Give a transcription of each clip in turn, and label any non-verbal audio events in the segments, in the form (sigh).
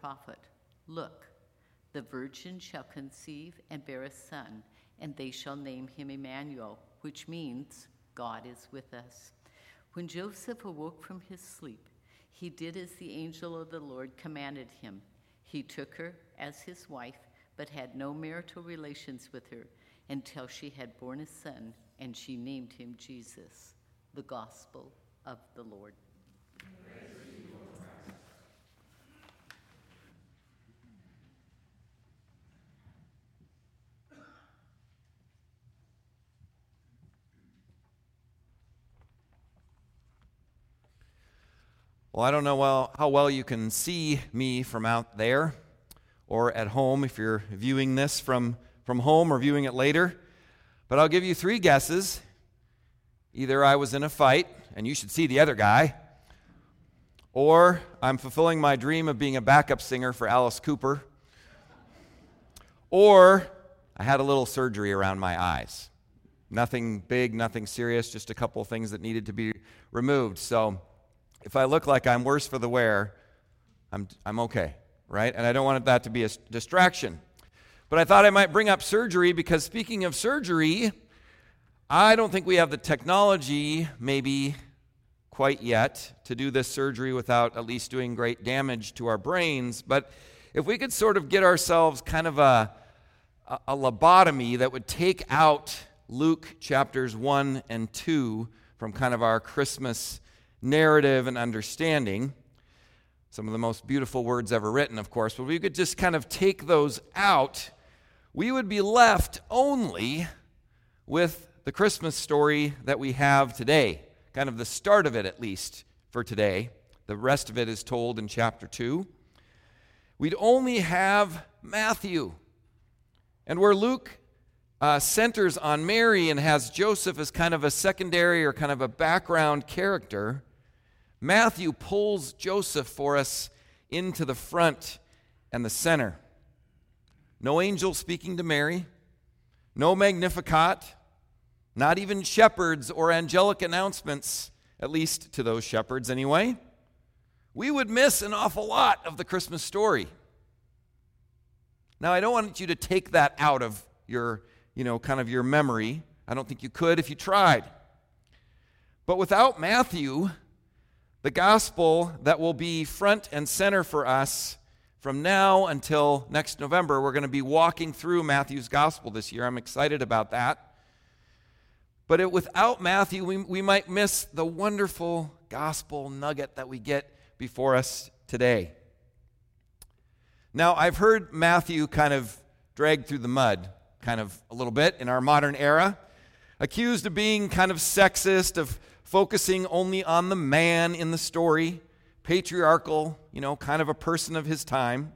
prophet Look, the virgin shall conceive and bear a son, and they shall name him Emmanuel, which means God is with us. When Joseph awoke from his sleep, he did as the angel of the Lord commanded him. He took her as his wife, but had no marital relations with her until she had borne a son, and she named him Jesus, the gospel of the Lord. Well, I don't know well, how well you can see me from out there or at home if you're viewing this from, from home or viewing it later, but I'll give you three guesses. Either I was in a fight, and you should see the other guy, or I'm fulfilling my dream of being a backup singer for Alice Cooper, or I had a little surgery around my eyes. Nothing big, nothing serious, just a couple things that needed to be removed. So, if I look like I'm worse for the wear, I'm, I'm okay, right? And I don't want that to be a distraction. But I thought I might bring up surgery because speaking of surgery, I don't think we have the technology, maybe quite yet, to do this surgery without at least doing great damage to our brains. But if we could sort of get ourselves kind of a, a, a lobotomy that would take out Luke chapters 1 and 2 from kind of our Christmas narrative and understanding. Some of the most beautiful words ever written, of course, but we could just kind of take those out, we would be left only with the Christmas story that we have today, kind of the start of it at least for today. The rest of it is told in chapter 2. We'd only have Matthew. And where Luke uh, centers on Mary and has Joseph as kind of a secondary or kind of a background character, Matthew pulls Joseph for us into the front and the center. No angel speaking to Mary, no Magnificat, not even shepherds or angelic announcements, at least to those shepherds anyway. We would miss an awful lot of the Christmas story. Now, I don't want you to take that out of your, you know, kind of your memory. I don't think you could if you tried. But without Matthew, the gospel that will be front and center for us from now until next November. We're going to be walking through Matthew's gospel this year. I'm excited about that. But it, without Matthew, we, we might miss the wonderful gospel nugget that we get before us today. Now, I've heard Matthew kind of dragged through the mud, kind of a little bit in our modern era, accused of being kind of sexist, of focusing only on the man in the story, patriarchal, you know, kind of a person of his time.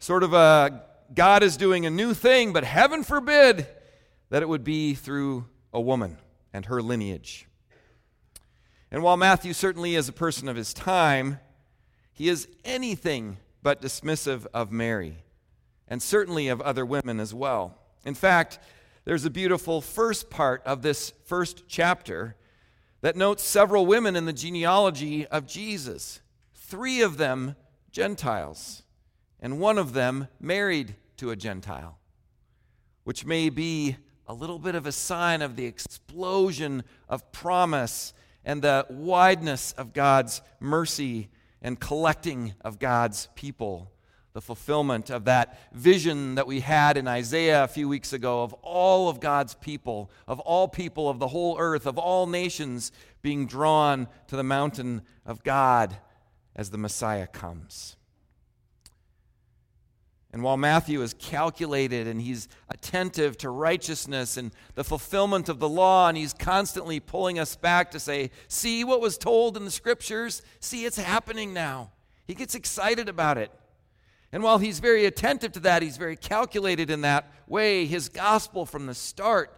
Sort of a God is doing a new thing, but heaven forbid that it would be through a woman and her lineage. And while Matthew certainly is a person of his time, he is anything but dismissive of Mary, and certainly of other women as well. In fact, there's a beautiful first part of this first chapter that notes several women in the genealogy of Jesus, three of them Gentiles, and one of them married to a Gentile, which may be a little bit of a sign of the explosion of promise and the wideness of God's mercy and collecting of God's people the fulfillment of that vision that we had in Isaiah a few weeks ago of all of God's people, of all people of the whole earth, of all nations being drawn to the mountain of God as the Messiah comes. And while Matthew is calculated and he's attentive to righteousness and the fulfillment of the law, and he's constantly pulling us back to say, See what was told in the scriptures? See, it's happening now. He gets excited about it. And while he's very attentive to that, he's very calculated in that way. His gospel from the start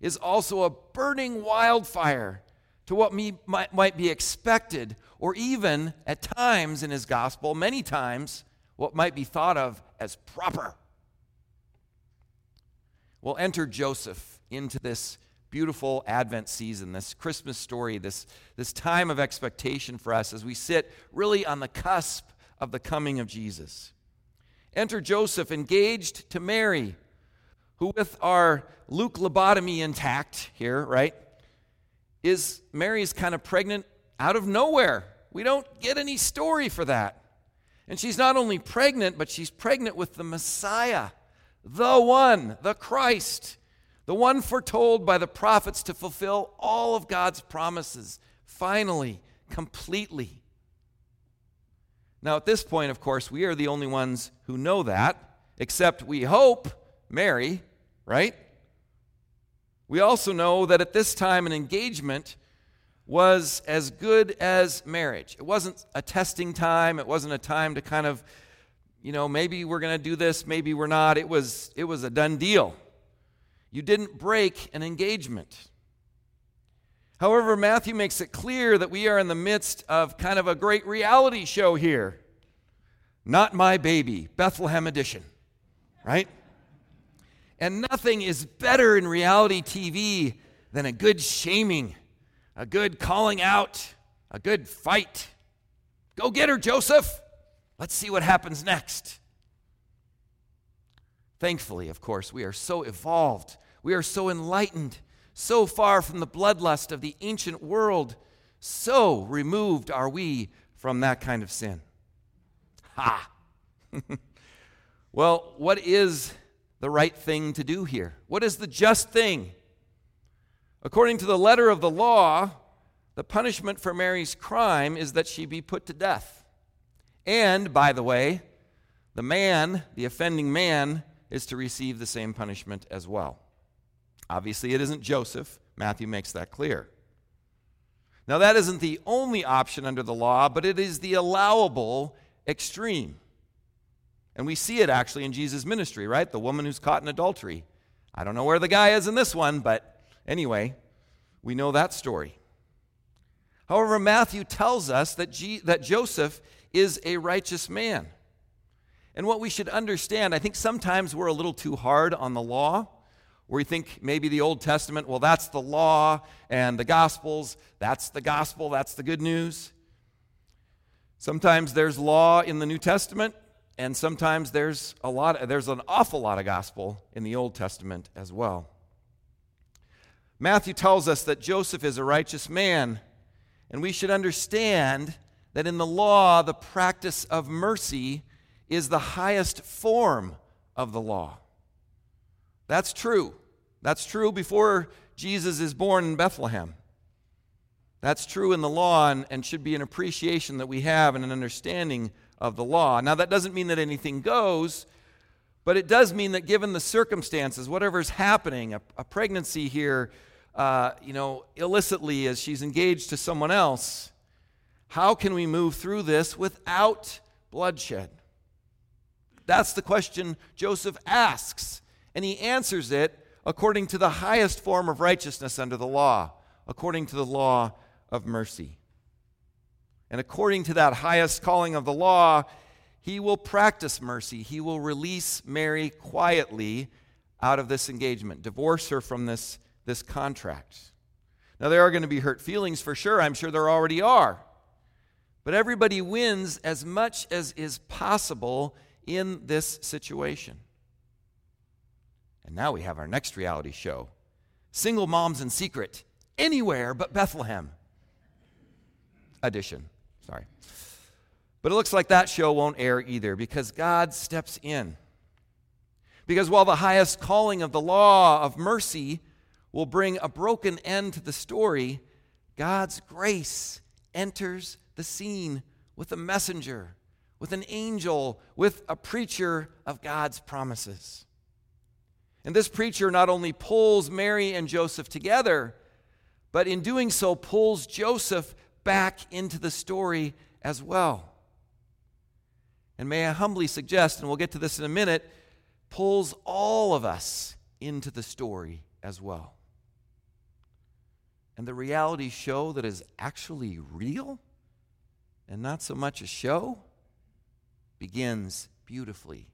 is also a burning wildfire to what might, might be expected, or even at times in his gospel, many times, what might be thought of as proper. We'll enter Joseph into this beautiful Advent season, this Christmas story, this, this time of expectation for us as we sit really on the cusp of the coming of Jesus. Enter Joseph engaged to Mary, who, with our Luke lobotomy intact here, right, is Mary's kind of pregnant out of nowhere. We don't get any story for that. And she's not only pregnant, but she's pregnant with the Messiah, the one, the Christ, the one foretold by the prophets to fulfill all of God's promises, finally, completely. Now, at this point, of course, we are the only ones who know that, except we hope Mary, right? We also know that at this time, an engagement was as good as marriage. It wasn't a testing time, it wasn't a time to kind of, you know, maybe we're going to do this, maybe we're not. It was, it was a done deal. You didn't break an engagement. However, Matthew makes it clear that we are in the midst of kind of a great reality show here. Not My Baby, Bethlehem Edition, right? And nothing is better in reality TV than a good shaming, a good calling out, a good fight. Go get her, Joseph. Let's see what happens next. Thankfully, of course, we are so evolved, we are so enlightened so far from the bloodlust of the ancient world, so removed are we from that kind of sin. Ha! (laughs) well, what is the right thing to do here? What is the just thing? According to the letter of the law, the punishment for Mary's crime is that she be put to death. And, by the way, the man, the offending man, is to receive the same punishment as well. Obviously, it isn't Joseph. Matthew makes that clear. Now, that isn't the only option under the law, but it is the allowable extreme. And we see it actually in Jesus' ministry, right? The woman who's caught in adultery. I don't know where the guy is in this one, but anyway, we know that story. However, Matthew tells us that, G- that Joseph is a righteous man. And what we should understand, I think sometimes we're a little too hard on the law where you think maybe the Old Testament, well, that's the law, and the Gospels, that's the gospel, that's the good news. Sometimes there's law in the New Testament, and sometimes there's a lot there's an awful lot of gospel in the Old Testament as well. Matthew tells us that Joseph is a righteous man, and we should understand that in the law the practice of mercy is the highest form of the law. That's true. That's true before Jesus is born in Bethlehem. That's true in the law and, and, should be an appreciation that we have and an understanding of the law. Now, that doesn't mean that anything goes, but it does mean that given the circumstances, whatever's happening, a, a pregnancy here, uh, you know, illicitly as she's engaged to someone else, how can we move through this without bloodshed? That's the question Joseph asks and he answers it according to the highest form of righteousness under the law, according to the law of mercy. And according to that highest calling of the law, he will practice mercy. He will release Mary quietly out of this engagement, divorce her from this, this contract. Now, there are going to be hurt feelings for sure. I'm sure there already are. But everybody wins as much as is possible in this situation. And now we have our next reality show Single Moms in Secret, Anywhere But Bethlehem. Edition. Sorry. But it looks like that show won't air either because God steps in. Because while the highest calling of the law of mercy will bring a broken end to the story, God's grace enters the scene with a messenger, with an angel, with a preacher of God's promises. And this preacher not only pulls Mary and Joseph together, but in doing so, pulls Joseph back into the story as well. And may I humbly suggest, and we'll get to this in a minute, pulls all of us into the story as well. And the reality show that is actually real and not so much a show begins beautifully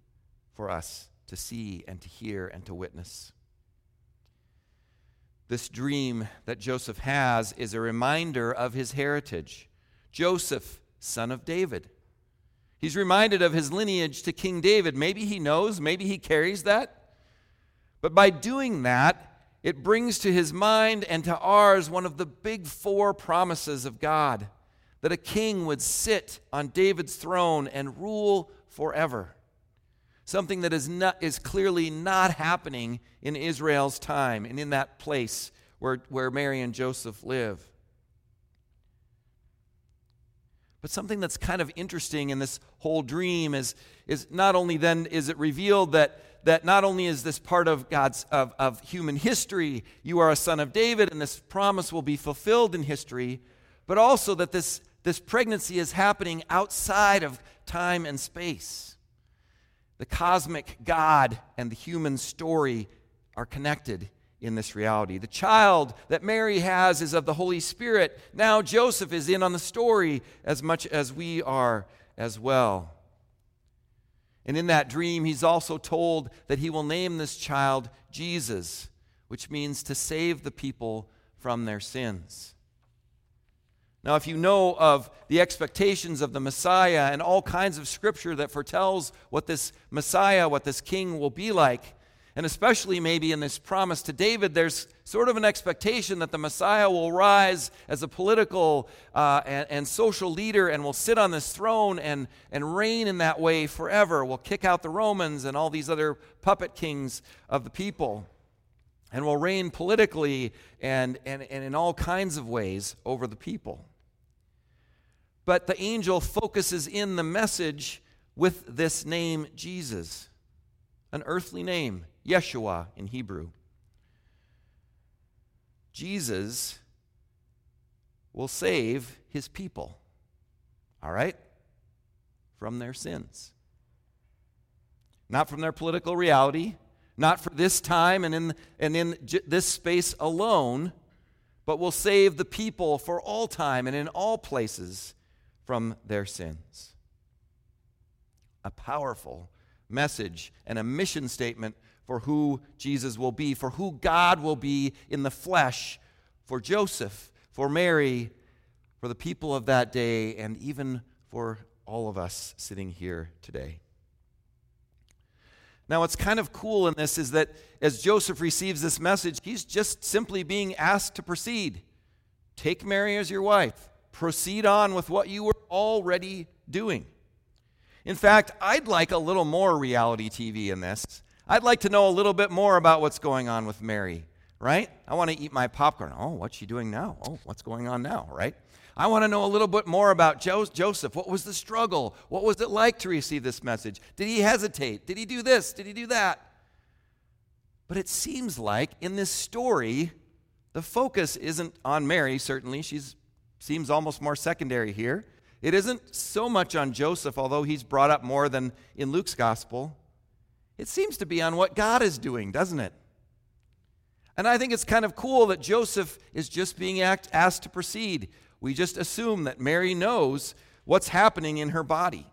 for us to see and to hear and to witness. This dream that Joseph has is a reminder of his heritage. Joseph, son of David. He's reminded of his lineage to King David. Maybe he knows, maybe he carries that. But by doing that, it brings to his mind and to ours one of the big four promises of God that a king would sit on David's throne and rule forever. Something that is, not, is clearly not happening in Israel's time and in that place where, where Mary and Joseph live. But something that's kind of interesting in this whole dream is, is not only then is it revealed that, that not only is this part of God's of, of human history, you are a son of David, and this promise will be fulfilled in history, but also that this, this pregnancy is happening outside of time and space. The cosmic God and the human story are connected in this reality. The child that Mary has is of the Holy Spirit. Now Joseph is in on the story as much as we are as well. And in that dream, he's also told that he will name this child Jesus, which means to save the people from their sins. Now, if you know of the expectations of the Messiah and all kinds of scripture that foretells what this Messiah, what this king will be like, and especially maybe in this promise to David, there's sort of an expectation that the Messiah will rise as a political uh, and, and, social leader and will sit on this throne and, and reign in that way forever. Will kick out the Romans and all these other puppet kings of the people and will reign politically and, and, and in all kinds of ways over the people. But the angel focuses in the message with this name, Jesus, an earthly name. Yeshua in Hebrew. Jesus will save his people, all right? From their sins. Not from their political reality, not for this time and in, and in this space alone, but will save the people for all time and in all places from their sins. A powerful message and a mission statement for who Jesus will be, for who God will be in the flesh, for Joseph, for Mary, for the people of that day, and even for all of us sitting here today. Now, what's kind of cool in this is that as Joseph receives this message, he's just simply being asked to proceed. Take Mary as your wife. Proceed on with what you were already doing. In fact, I'd like a little more reality TV in this. I'd like to know a little bit more about what's going on with Mary, right? I want to eat my popcorn. Oh, what's she doing now? Oh, what's going on now, right? I want to know a little bit more about jo- Joseph. What was the struggle? What was it like to receive this message? Did he hesitate? Did he do this? Did he do that? But it seems like in this story, the focus isn't on Mary, certainly. She seems almost more secondary here. It isn't so much on Joseph, although he's brought up more than in Luke's gospel. It seems to be on what God is doing, doesn't it? And I think it's kind of cool that Joseph is just being act, asked to proceed. We just assume that Mary knows what's happening in her body.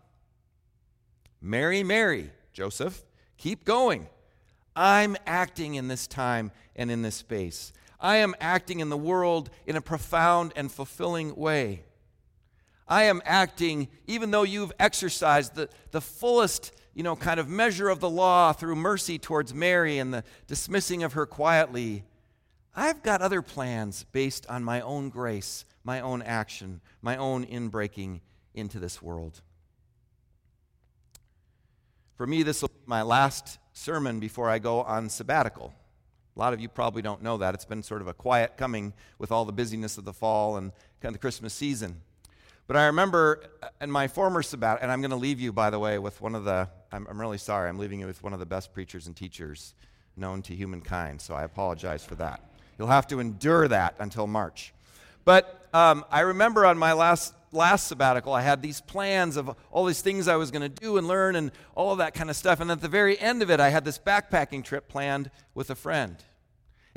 Mary, Mary, Joseph, keep going. I'm acting in this time and in this space. I am acting in the world in a profound and fulfilling way. I am acting, even though you've exercised the, the fullest you know, kind of measure of the law through mercy towards Mary and the dismissing of her quietly. I've got other plans based on my own grace, my own action, my own inbreaking into this world. For me, this will be my last sermon before I go on sabbatical. A lot of you probably don't know that. It's been sort of a quiet coming with all the busyness of the fall and kind of the Christmas season. But I remember in my former sabbatical, and I'm going to leave you, by the way, with one of the I'm, I'm really sorry. I'm leaving you with one of the best preachers and teachers known to humankind, so I apologize for that. You'll have to endure that until March. But um, I remember on my last last sabbatical, I had these plans of all these things I was going to do and learn and all of that kind of stuff. And at the very end of it, I had this backpacking trip planned with a friend.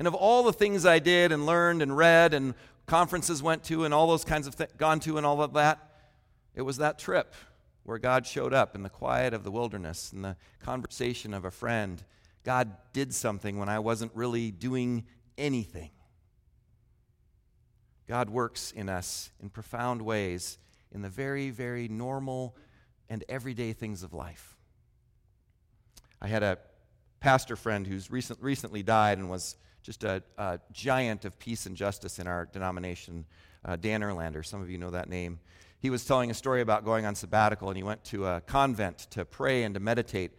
And of all the things I did and learned and read and conferences went to and all those kinds of things, gone to and all of that, it was that trip where God showed up in the quiet of the wilderness, in the conversation of a friend. God did something when I wasn't really doing anything. God works in us in profound ways in the very, very normal and everyday things of life. I had a pastor friend who's recent, recently died and was just a, a, giant of peace and justice in our denomination, uh, Dan Erlander. Some of you know that name. He was telling a story about going on sabbatical, and he went to a convent to pray and to meditate.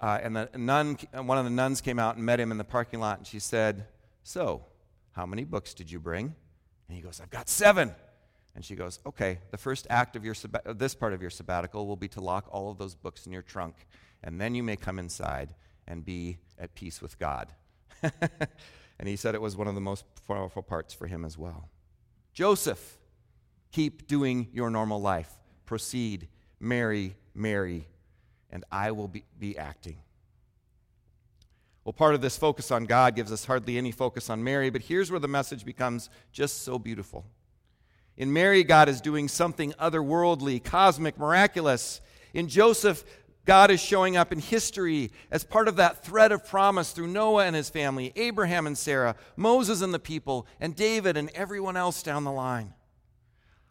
Uh, and the nun, one of the nuns came out and met him in the parking lot, and she said, So, how many books did you bring? And he goes, I've got seven. And she goes, Okay, the first act of your this part of your sabbatical will be to lock all of those books in your trunk, and then you may come inside and be at peace with God. (laughs) and he said it was one of the most powerful parts for him as well. Joseph, keep doing your normal life. Proceed, marry, marry, and I will be, be acting. Well, part of this focus on God gives us hardly any focus on Mary, but here's where the message becomes just so beautiful. In Mary, God is doing something otherworldly, cosmic, miraculous. In Joseph, God is showing up in history as part of that thread of promise through Noah and his family, Abraham and Sarah, Moses and the people, and David and everyone else down the line.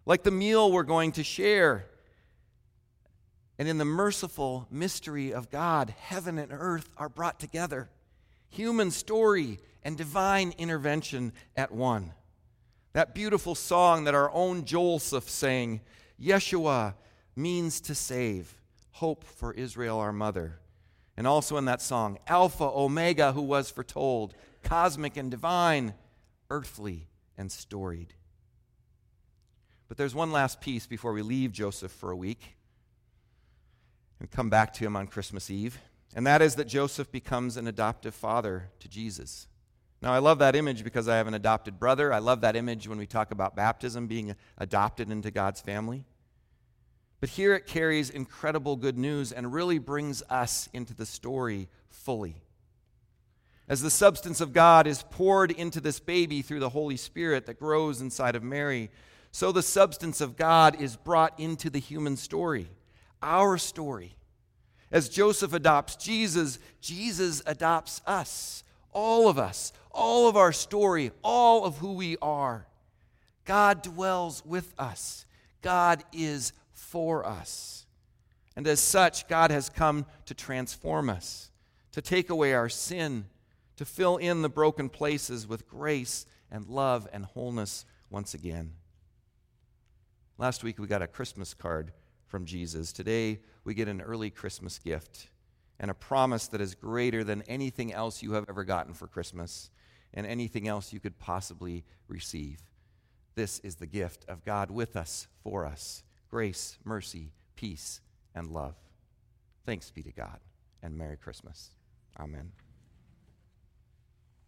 Like the meal we're going to share. And in the merciful mystery of God, heaven and earth are brought together. Human story and divine intervention at one. That beautiful song that our own Joseph sang, Yeshua means to save, hope for Israel, our mother. And also in that song, Alpha, Omega, who was foretold, cosmic and divine, earthly and storied. But there's one last piece before we leave Joseph for a week and come back to him on Christmas Eve, and that is that Joseph becomes an adoptive father to Jesus. Now, I love that image because I have an adopted brother. I love that image when we talk about baptism, being adopted into God's family. But here it carries incredible good news and really brings us into the story fully. As the substance of God is poured into this baby through the Holy Spirit that grows inside of Mary, so the substance of God is brought into the human story, our story. As Joseph adopts Jesus, Jesus adopts us, all of us, all of our story, all of who we are. God dwells with us, God is for us. And as such, God has come to transform us, to take away our sin, to fill in the broken places with grace and love and wholeness once again. Last week we got a Christmas card from Jesus. Today we get an early Christmas gift and a promise that is greater than anything else you have ever gotten for Christmas and anything else you could possibly receive. This is the gift of God with us, for us grace, mercy, peace, and love. Thanks be to God, and Merry Christmas. Amen.